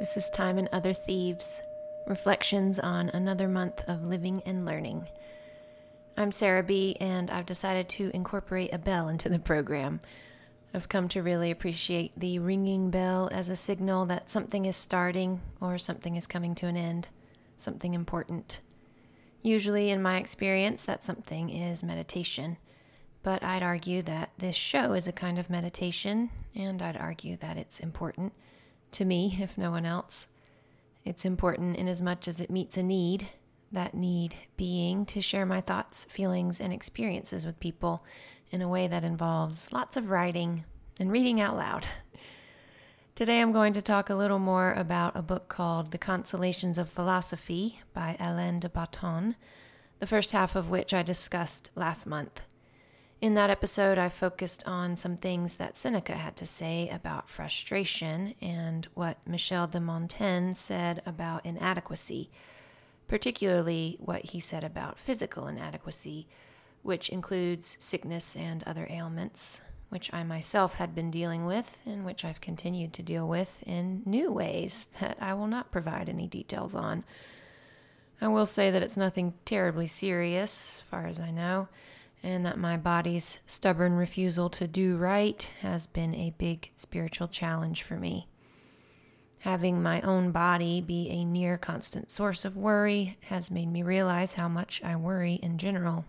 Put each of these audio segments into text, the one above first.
This is Time and Other Thieves Reflections on Another Month of Living and Learning. I'm Sarah B., and I've decided to incorporate a bell into the program. I've come to really appreciate the ringing bell as a signal that something is starting or something is coming to an end, something important. Usually, in my experience, that something is meditation. But I'd argue that this show is a kind of meditation, and I'd argue that it's important to me, if no one else. It's important in as much as it meets a need, that need being to share my thoughts, feelings, and experiences with people in a way that involves lots of writing and reading out loud. Today I'm going to talk a little more about a book called The Consolations of Philosophy by Alain de Botton, the first half of which I discussed last month. In that episode, I focused on some things that Seneca had to say about frustration and what Michel de Montaigne said about inadequacy, particularly what he said about physical inadequacy, which includes sickness and other ailments, which I myself had been dealing with and which I've continued to deal with in new ways that I will not provide any details on. I will say that it's nothing terribly serious, as far as I know and that my body's stubborn refusal to do right has been a big spiritual challenge for me. Having my own body be a near constant source of worry has made me realize how much I worry in general.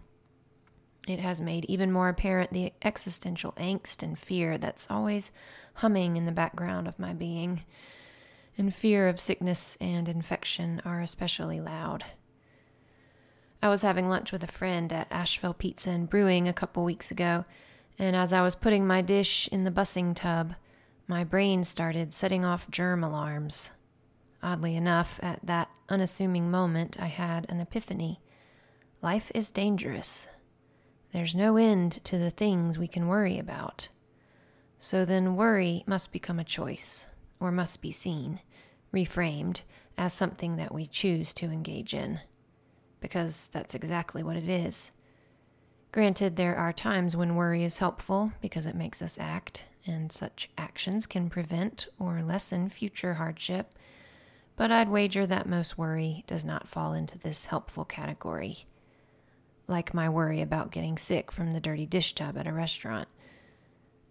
It has made even more apparent the existential angst and fear that's always humming in the background of my being. And fear of sickness and infection are especially loud. I was having lunch with a friend at Asheville Pizza and Brewing a couple weeks ago, and as I was putting my dish in the bussing tub, my brain started setting off germ alarms. Oddly enough, at that unassuming moment, I had an epiphany. Life is dangerous. There's no end to the things we can worry about. So then, worry must become a choice, or must be seen, reframed, as something that we choose to engage in because that's exactly what it is. Granted, there are times when worry is helpful because it makes us act, and such actions can prevent or lessen future hardship, but I'd wager that most worry does not fall into this helpful category. Like my worry about getting sick from the dirty dish tub at a restaurant.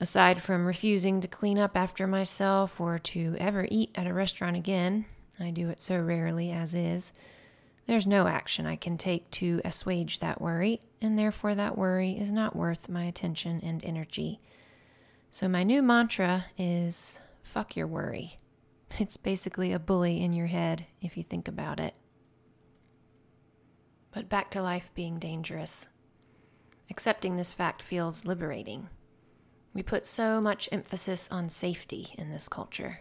Aside from refusing to clean up after myself or to ever eat at a restaurant again, I do it so rarely as is there's no action I can take to assuage that worry, and therefore that worry is not worth my attention and energy. So, my new mantra is fuck your worry. It's basically a bully in your head if you think about it. But back to life being dangerous. Accepting this fact feels liberating. We put so much emphasis on safety in this culture.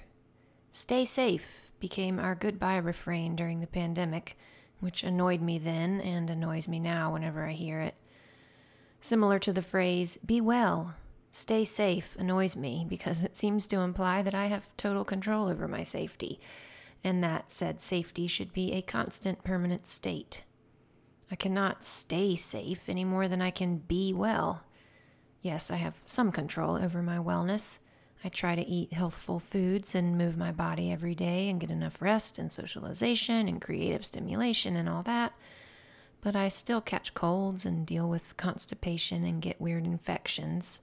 Stay safe became our goodbye refrain during the pandemic which annoyed me then and annoys me now whenever I hear it. Similar to the phrase, be well, stay safe, annoys me because it seems to imply that I have total control over my safety, and that said safety should be a constant, permanent state. I cannot stay safe any more than I can be well. Yes, I have some control over my wellness I try to eat healthful foods and move my body every day and get enough rest and socialization and creative stimulation and all that. But I still catch colds and deal with constipation and get weird infections.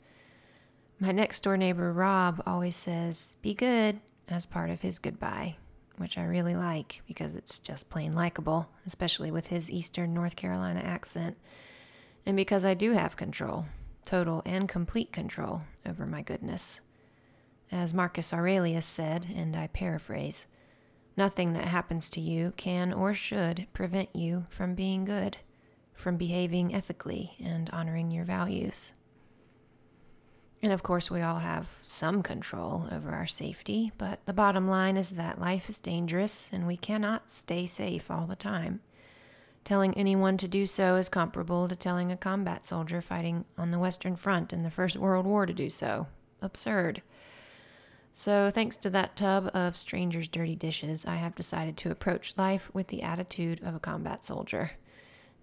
My next door neighbor, Rob, always says, Be good, as part of his goodbye, which I really like because it's just plain likable, especially with his Eastern North Carolina accent. And because I do have control, total and complete control over my goodness. As Marcus Aurelius said, and I paraphrase, nothing that happens to you can or should prevent you from being good, from behaving ethically and honoring your values. And of course, we all have some control over our safety, but the bottom line is that life is dangerous and we cannot stay safe all the time. Telling anyone to do so is comparable to telling a combat soldier fighting on the Western Front in the First World War to do so. Absurd. So, thanks to that tub of strangers' dirty dishes, I have decided to approach life with the attitude of a combat soldier.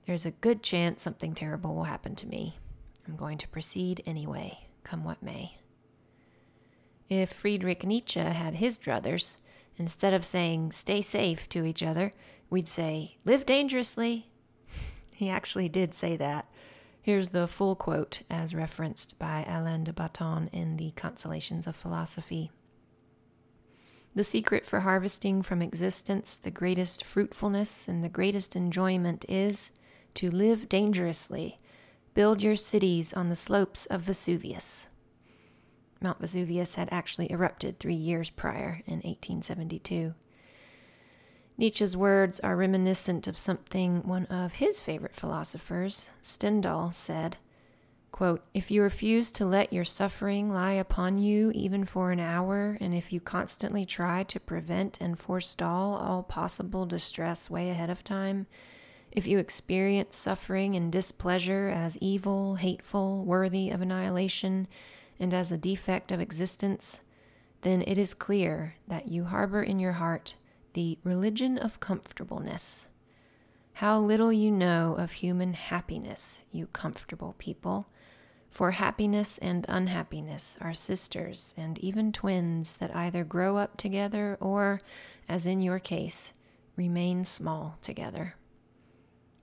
There's a good chance something terrible will happen to me. I'm going to proceed anyway, come what may. If Friedrich Nietzsche had his druthers, Instead of saying stay safe to each other, we'd say live dangerously. he actually did say that. Here's the full quote as referenced by Alain de Botton in the Consolations of Philosophy. The secret for harvesting from existence the greatest fruitfulness and the greatest enjoyment is to live dangerously. Build your cities on the slopes of Vesuvius. Mount Vesuvius had actually erupted three years prior in 1872. Nietzsche's words are reminiscent of something one of his favorite philosophers, Stendhal, said quote, If you refuse to let your suffering lie upon you even for an hour, and if you constantly try to prevent and forestall all possible distress way ahead of time, if you experience suffering and displeasure as evil, hateful, worthy of annihilation, and as a defect of existence, then it is clear that you harbor in your heart the religion of comfortableness. How little you know of human happiness, you comfortable people. For happiness and unhappiness are sisters and even twins that either grow up together or, as in your case, remain small together.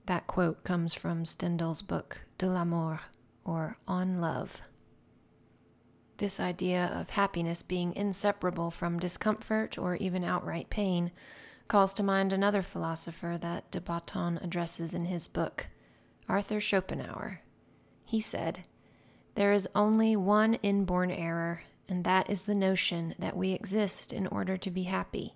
That quote comes from Stendhal's book De l'Amour, or On Love. This idea of happiness being inseparable from discomfort or even outright pain calls to mind another philosopher that de Botton addresses in his book, Arthur Schopenhauer. He said, There is only one inborn error, and that is the notion that we exist in order to be happy.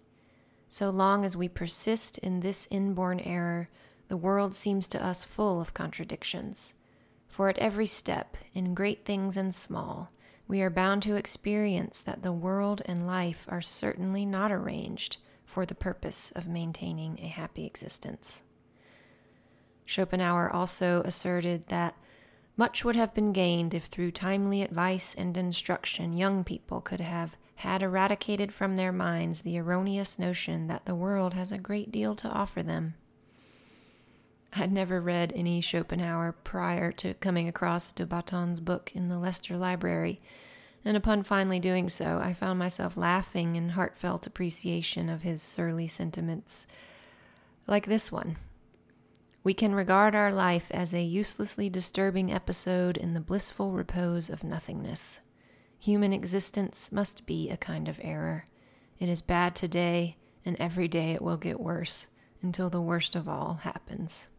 So long as we persist in this inborn error, the world seems to us full of contradictions. For at every step, in great things and small, we are bound to experience that the world and life are certainly not arranged for the purpose of maintaining a happy existence. Schopenhauer also asserted that much would have been gained if, through timely advice and instruction, young people could have had eradicated from their minds the erroneous notion that the world has a great deal to offer them. I'd never read any Schopenhauer prior to coming across de book in the Leicester Library, and upon finally doing so, I found myself laughing in heartfelt appreciation of his surly sentiments. Like this one We can regard our life as a uselessly disturbing episode in the blissful repose of nothingness. Human existence must be a kind of error. It is bad today, and every day it will get worse until the worst of all happens.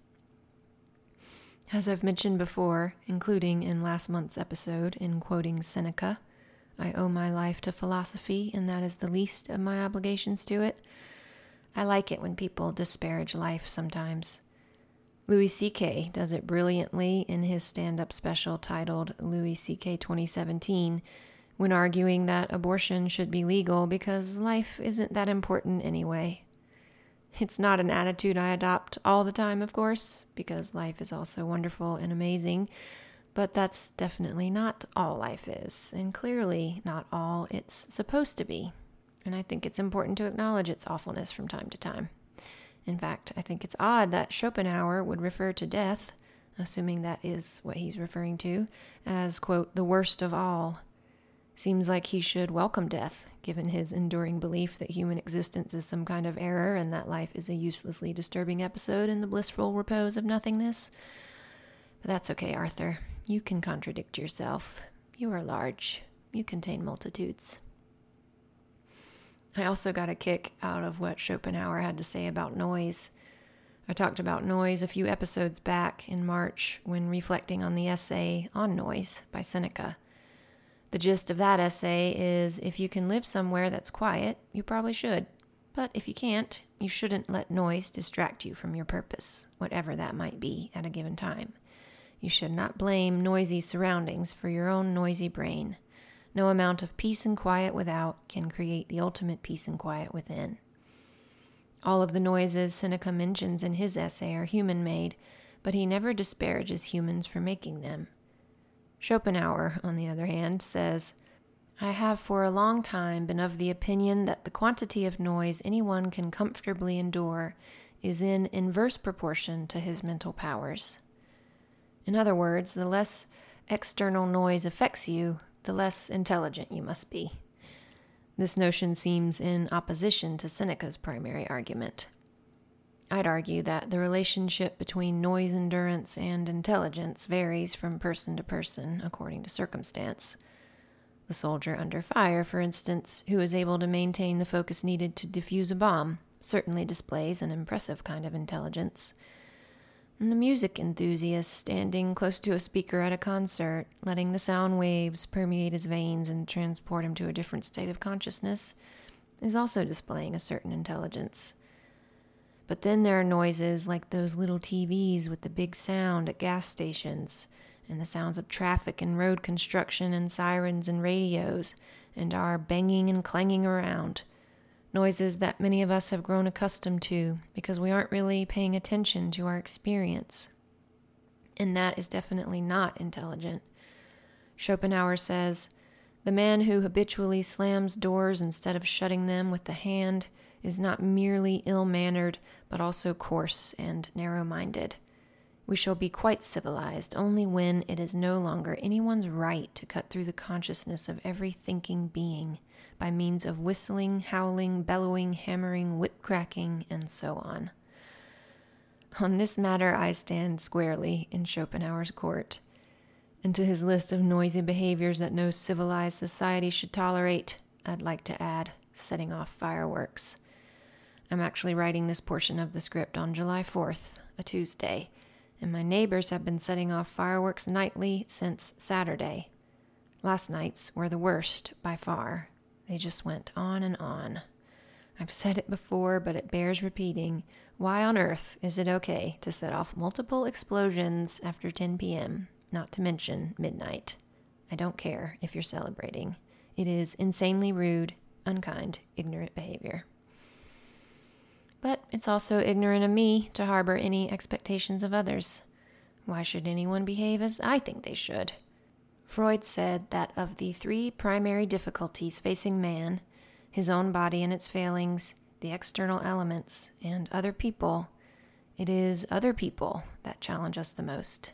As I've mentioned before, including in last month's episode in quoting Seneca, I owe my life to philosophy, and that is the least of my obligations to it. I like it when people disparage life sometimes. Louis C.K. does it brilliantly in his stand up special titled Louis C.K. 2017 when arguing that abortion should be legal because life isn't that important anyway. It's not an attitude I adopt all the time, of course, because life is also wonderful and amazing, but that's definitely not all life is, and clearly not all it's supposed to be. And I think it's important to acknowledge its awfulness from time to time. In fact, I think it's odd that Schopenhauer would refer to death, assuming that is what he's referring to, as, quote, the worst of all. Seems like he should welcome death, given his enduring belief that human existence is some kind of error and that life is a uselessly disturbing episode in the blissful repose of nothingness. But that's okay, Arthur. You can contradict yourself. You are large. You contain multitudes. I also got a kick out of what Schopenhauer had to say about noise. I talked about noise a few episodes back in March when reflecting on the essay On Noise by Seneca. The gist of that essay is if you can live somewhere that's quiet, you probably should. But if you can't, you shouldn't let noise distract you from your purpose, whatever that might be at a given time. You should not blame noisy surroundings for your own noisy brain. No amount of peace and quiet without can create the ultimate peace and quiet within. All of the noises Seneca mentions in his essay are human made, but he never disparages humans for making them. Schopenhauer, on the other hand, says, I have for a long time been of the opinion that the quantity of noise anyone can comfortably endure is in inverse proportion to his mental powers. In other words, the less external noise affects you, the less intelligent you must be. This notion seems in opposition to Seneca's primary argument. I'd argue that the relationship between noise endurance and intelligence varies from person to person according to circumstance. The soldier under fire, for instance, who is able to maintain the focus needed to defuse a bomb, certainly displays an impressive kind of intelligence. And the music enthusiast standing close to a speaker at a concert, letting the sound waves permeate his veins and transport him to a different state of consciousness, is also displaying a certain intelligence. But then there are noises like those little TVs with the big sound at gas stations, and the sounds of traffic and road construction and sirens and radios, and our banging and clanging around. Noises that many of us have grown accustomed to because we aren't really paying attention to our experience. And that is definitely not intelligent. Schopenhauer says, The man who habitually slams doors instead of shutting them with the hand is not merely ill mannered, but also coarse and narrow minded. We shall be quite civilized only when it is no longer anyone's right to cut through the consciousness of every thinking being by means of whistling, howling, bellowing, hammering, whip cracking, and so on. On this matter, I stand squarely in Schopenhauer's court. And to his list of noisy behaviors that no civilized society should tolerate, I'd like to add setting off fireworks. I'm actually writing this portion of the script on July 4th, a Tuesday, and my neighbors have been setting off fireworks nightly since Saturday. Last night's were the worst by far. They just went on and on. I've said it before, but it bears repeating. Why on earth is it okay to set off multiple explosions after 10 p.m., not to mention midnight? I don't care if you're celebrating. It is insanely rude, unkind, ignorant behavior. But it's also ignorant of me to harbor any expectations of others. Why should anyone behave as I think they should? Freud said that of the three primary difficulties facing man his own body and its failings, the external elements, and other people it is other people that challenge us the most.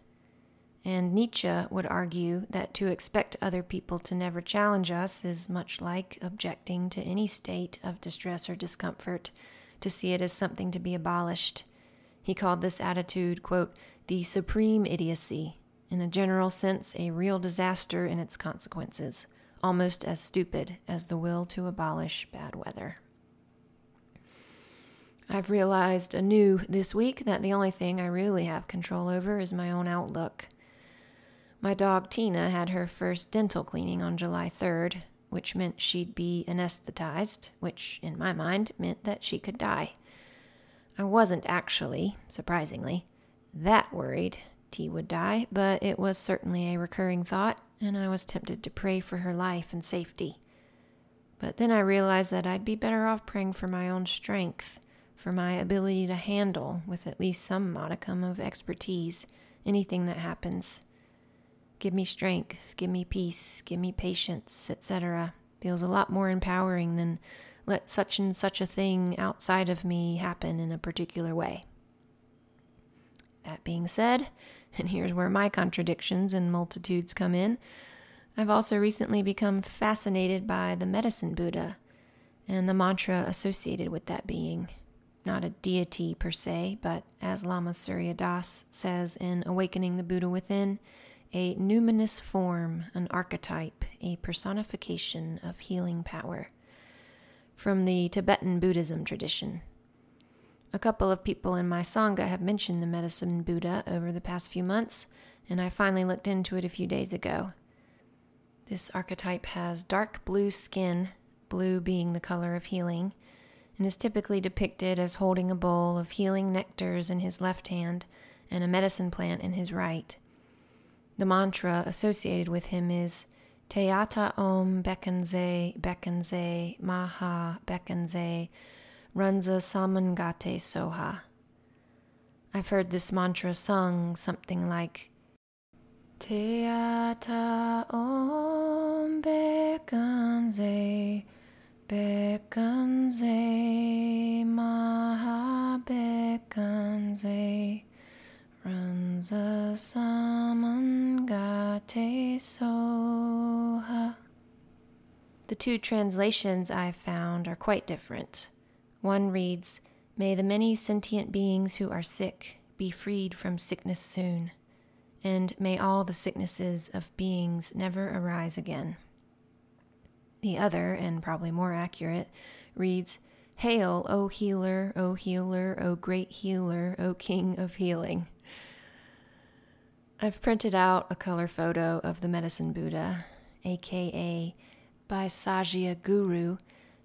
And Nietzsche would argue that to expect other people to never challenge us is much like objecting to any state of distress or discomfort to see it as something to be abolished. He called this attitude, quote, the supreme idiocy, in a general sense, a real disaster in its consequences, almost as stupid as the will to abolish bad weather. I've realized anew this week that the only thing I really have control over is my own outlook. My dog Tina had her first dental cleaning on July 3rd, which meant she'd be anesthetized, which in my mind meant that she could die. I wasn't actually, surprisingly, that worried T would die, but it was certainly a recurring thought, and I was tempted to pray for her life and safety. But then I realized that I'd be better off praying for my own strength, for my ability to handle, with at least some modicum of expertise, anything that happens. Give me strength, give me peace, give me patience, etc. feels a lot more empowering than let such and such a thing outside of me happen in a particular way. That being said, and here's where my contradictions and multitudes come in, I've also recently become fascinated by the medicine Buddha and the mantra associated with that being. Not a deity per se, but as Lama Surya Das says in Awakening the Buddha Within, a numinous form, an archetype, a personification of healing power. From the Tibetan Buddhism tradition. A couple of people in my Sangha have mentioned the medicine Buddha over the past few months, and I finally looked into it a few days ago. This archetype has dark blue skin, blue being the color of healing, and is typically depicted as holding a bowl of healing nectars in his left hand and a medicine plant in his right. The mantra associated with him is Tayata Om Bekadze Bekadze Maha Bekadze Runza Samungate Soha. I've heard this mantra sung something like Tayata Om Bekadze Bekadze Maha Bekadze Ranza Samungate Soha. The two translations I've found are quite different. One reads, May the many sentient beings who are sick be freed from sickness soon, and may all the sicknesses of beings never arise again. The other, and probably more accurate, reads, Hail, O healer, O healer, O great healer, O king of healing. I've printed out a color photo of the medicine Buddha, aka Vaisajya Guru,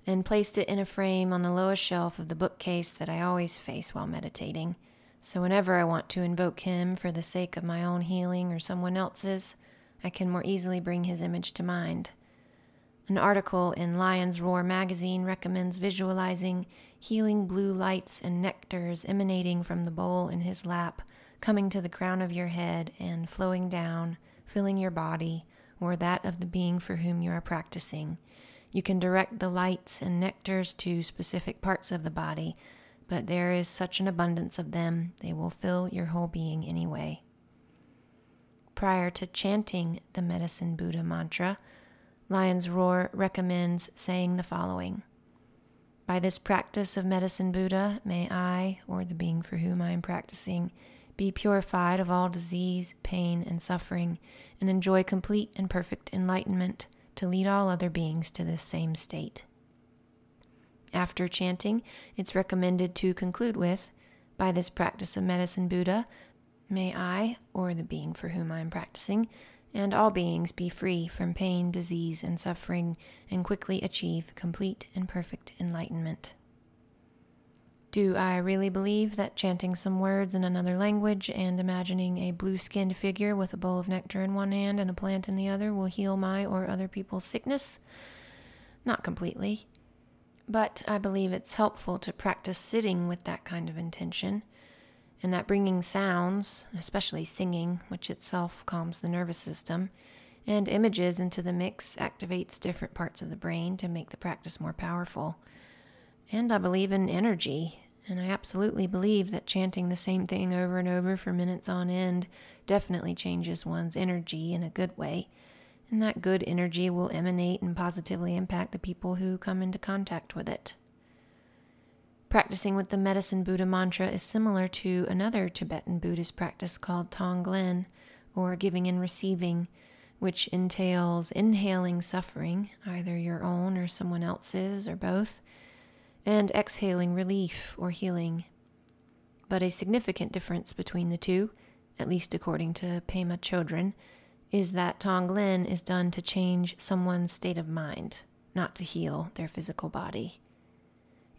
and placed it in a frame on the lowest shelf of the bookcase that I always face while meditating. So whenever I want to invoke him for the sake of my own healing or someone else's, I can more easily bring his image to mind. An article in Lion's Roar magazine recommends visualizing healing blue lights and nectars emanating from the bowl in his lap, coming to the crown of your head and flowing down, filling your body or that of the being for whom you are practicing. You can direct the lights and nectars to specific parts of the body, but there is such an abundance of them, they will fill your whole being anyway. Prior to chanting the Medicine Buddha mantra, Lion's Roar recommends saying the following By this practice of Medicine Buddha, may I, or the being for whom I am practicing, be purified of all disease, pain, and suffering, and enjoy complete and perfect enlightenment to lead all other beings to this same state. After chanting, it's recommended to conclude with By this practice of medicine Buddha, may I, or the being for whom I am practicing, and all beings be free from pain, disease, and suffering, and quickly achieve complete and perfect enlightenment. Do I really believe that chanting some words in another language and imagining a blue skinned figure with a bowl of nectar in one hand and a plant in the other will heal my or other people's sickness? Not completely. But I believe it's helpful to practice sitting with that kind of intention, and that bringing sounds, especially singing, which itself calms the nervous system, and images into the mix activates different parts of the brain to make the practice more powerful. And I believe in energy, and I absolutely believe that chanting the same thing over and over for minutes on end definitely changes one's energy in a good way. And that good energy will emanate and positively impact the people who come into contact with it. Practicing with the Medicine Buddha mantra is similar to another Tibetan Buddhist practice called Tonglen, or giving and receiving, which entails inhaling suffering, either your own or someone else's or both and exhaling relief or healing. But a significant difference between the two, at least according to Pema Chodron, is that Tonglen is done to change someone's state of mind, not to heal their physical body.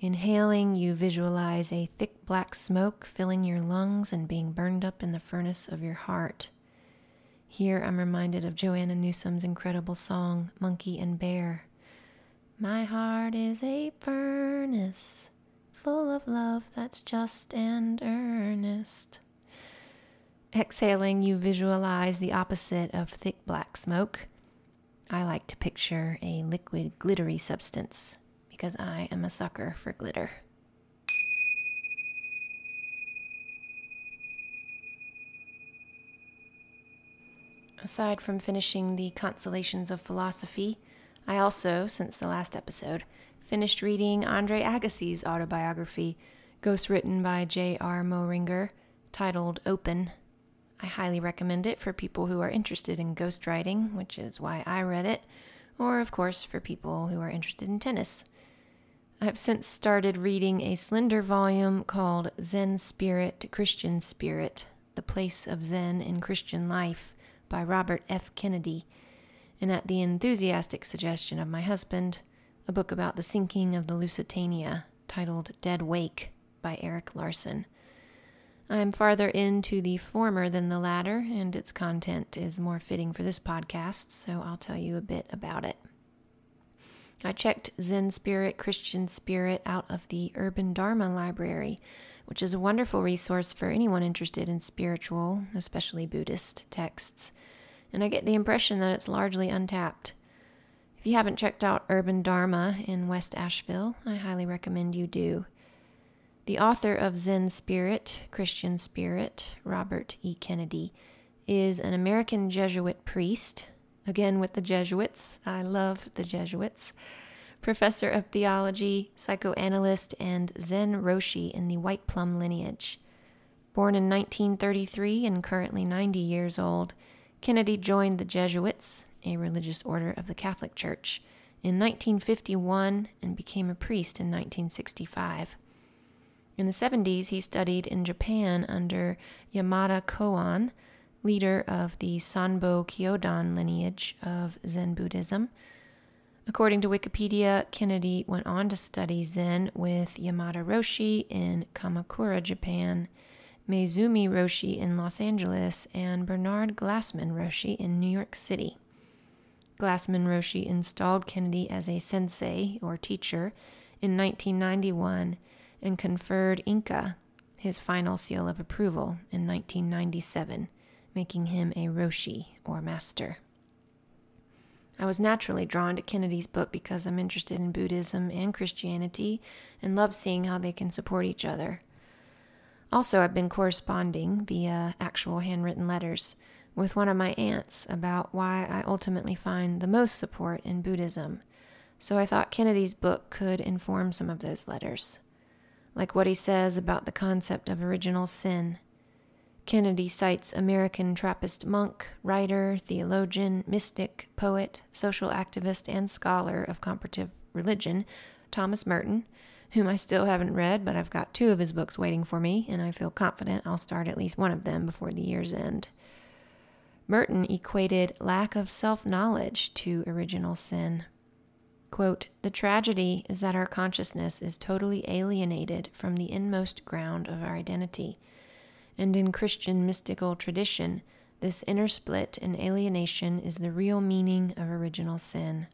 Inhaling, you visualize a thick black smoke filling your lungs and being burned up in the furnace of your heart. Here I'm reminded of Joanna Newsom's incredible song, Monkey and Bear. My heart is a furnace full of love that's just and earnest. Exhaling, you visualize the opposite of thick black smoke. I like to picture a liquid, glittery substance because I am a sucker for glitter. Aside from finishing the Consolations of Philosophy, I also, since the last episode, finished reading Andre Agassi's autobiography, ghostwritten by J.R. Moehringer, titled Open. I highly recommend it for people who are interested in ghostwriting, which is why I read it, or, of course, for people who are interested in tennis. I have since started reading a slender volume called Zen Spirit, Christian Spirit The Place of Zen in Christian Life by Robert F. Kennedy and at the enthusiastic suggestion of my husband, a book about the sinking of the Lusitania titled Dead Wake by Erik Larson. I am farther into the former than the latter, and its content is more fitting for this podcast, so I'll tell you a bit about it. I checked Zen Spirit, Christian Spirit out of the Urban Dharma Library, which is a wonderful resource for anyone interested in spiritual, especially Buddhist, texts and I get the impression that it's largely untapped. If you haven't checked out Urban Dharma in West Asheville, I highly recommend you do. The author of Zen Spirit, Christian Spirit, Robert E. Kennedy, is an American Jesuit priest, again with the Jesuits. I love the Jesuits. Professor of theology, psychoanalyst, and Zen Roshi in the White Plum lineage. Born in 1933 and currently 90 years old, Kennedy joined the Jesuits, a religious order of the Catholic Church, in 1951 and became a priest in 1965. In the 70s, he studied in Japan under Yamada Koun, leader of the Sanbo Kyodan lineage of Zen Buddhism. According to Wikipedia, Kennedy went on to study Zen with Yamada Roshi in Kamakura, Japan, Maezumi Roshi in Los Angeles, and Bernard Glassman Roshi in New York City. Glassman Roshi installed Kennedy as a sensei or teacher in 1991 and conferred Inka, his final seal of approval, in 1997 making him a Roshi, or master. I was naturally drawn to Kennedy's book because I'm interested in Buddhism and Christianity and love seeing how they can support each other. Also, I've been corresponding via actual handwritten letters with one of my aunts about why I ultimately find the most support in Buddhism, so I thought Kennedy's book could inform some of those letters. Like what he says about the concept of original sin Kennedy cites American Trappist monk, writer, theologian, mystic, poet, social activist, and scholar of comparative religion, Thomas Merton, whom I still haven't read, but I've got two of his books waiting for me, and I feel confident I'll start at least one of them before the year's end. Merton equated lack of self knowledge to original sin. Quote, the tragedy is that our consciousness is totally alienated from the inmost ground of our identity and in Christian mystical tradition, this inner split and alienation is the real meaning of original sin.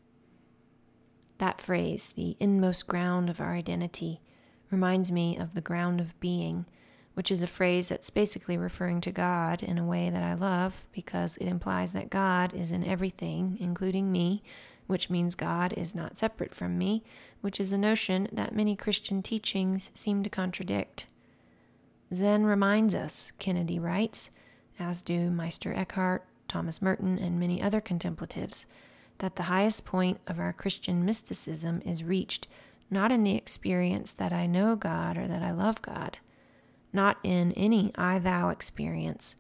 That phrase, the inmost ground of our identity, reminds me of the ground of being, which is a phrase that's basically referring to God in a way that I love because it implies that God is in everything, including me, which means God is not separate from me, which is a notion that many Christian teachings seem to contradict. Zen reminds us, Kennedy writes, as do Meister Eckhart, Thomas Merton, and many other contemplatives, that the highest point of our Christian mysticism is reached not in the experience that I know God or that I love God, not in any I thou experience,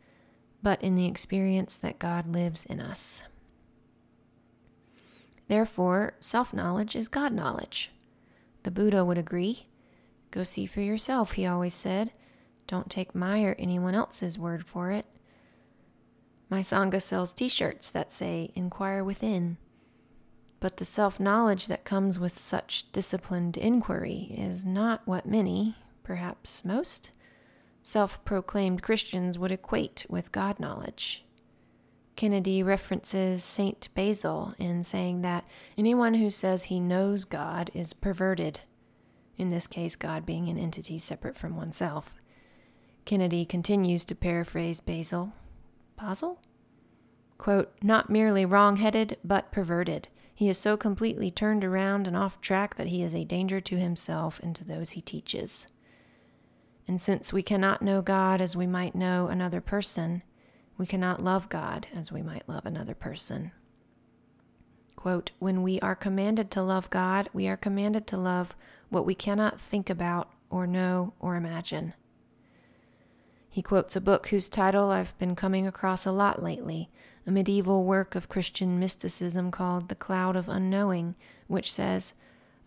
but in the experience that God lives in us. Therefore, self knowledge is God knowledge. The Buddha would agree. Go see for yourself, he always said. Don't take my or anyone else's word for it. My Sangha sells t shirts that say, Inquire within. But the self knowledge that comes with such disciplined inquiry is not what many, perhaps most, self proclaimed Christians would equate with God knowledge. Kennedy references Saint Basil in saying that anyone who says he knows God is perverted, in this case, God being an entity separate from oneself. Kennedy continues to paraphrase Basil. Basil? Quote, not merely wrong headed, but perverted. He is so completely turned around and off track that he is a danger to himself and to those he teaches. And since we cannot know God as we might know another person, we cannot love God as we might love another person. Quote, when we are commanded to love God, we are commanded to love what we cannot think about or know or imagine. He quotes a book whose title I've been coming across a lot lately, a medieval work of Christian mysticism called The Cloud of Unknowing, which says,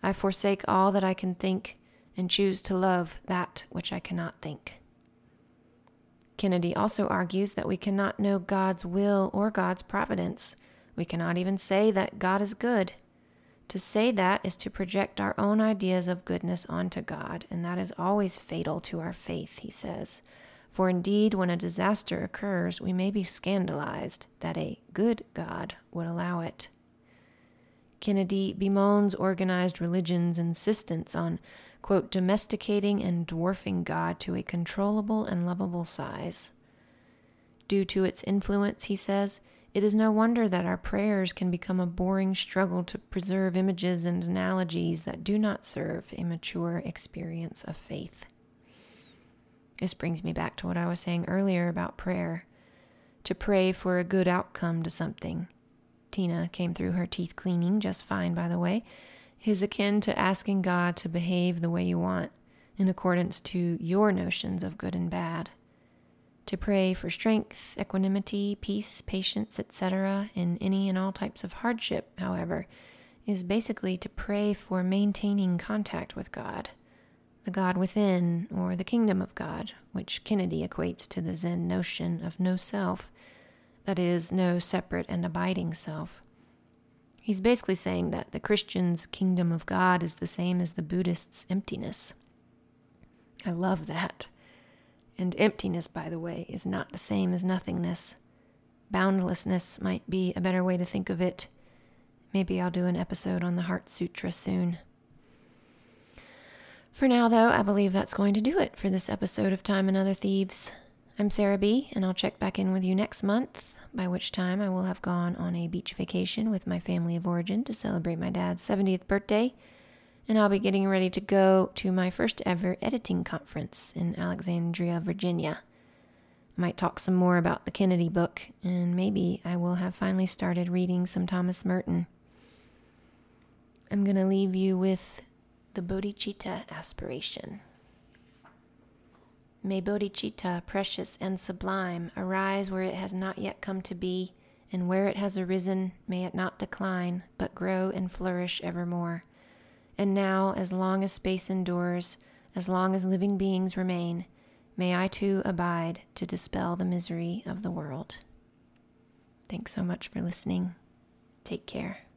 I forsake all that I can think and choose to love that which I cannot think. Kennedy also argues that we cannot know God's will or God's providence. We cannot even say that God is good. To say that is to project our own ideas of goodness onto God, and that is always fatal to our faith, he says. For indeed, when a disaster occurs, we may be scandalized that a good God would allow it. Kennedy bemoans organized religion's insistence on, quote, domesticating and dwarfing God to a controllable and lovable size. Due to its influence, he says, it is no wonder that our prayers can become a boring struggle to preserve images and analogies that do not serve a mature experience of faith. This brings me back to what I was saying earlier about prayer to pray for a good outcome to something, Tina came through her teeth cleaning just fine, by the way, is akin to asking God to behave the way you want, in accordance to your notions of good and bad. To pray for strength, equanimity, peace, patience, etc., in any and all types of hardship, however, is basically to pray for maintaining contact with God, the God within, or the kingdom of God, which Kennedy equates to the Zen notion of no self, that is, no separate and abiding self. He's basically saying that the Christian's kingdom of God is the same as the Buddhist's emptiness. I love that. And emptiness, by the way, is not the same as nothingness. Boundlessness might be a better way to think of it. Maybe I'll do an episode on the Heart Sutra soon. For now, though, I believe that's going to do it for this episode of Time and Other Thieves. I'm Sarah B., and I'll check back in with you next month, by which time I will have gone on a beach vacation with my family of origin to celebrate my dad's 70th birthday, and I'll be getting ready to go to my first ever editing conference in Alexandria, Virginia. Might talk some more about the Kennedy book, and maybe I will have finally started reading some Thomas Merton. I'm going to leave you with the bodhicitta aspiration. May bodhicitta, precious and sublime, arise where it has not yet come to be, and where it has arisen, may it not decline, but grow and flourish evermore. And now, as long as space endures, as long as living beings remain, may I too abide to dispel the misery of the world. Thanks so much for listening. Take care.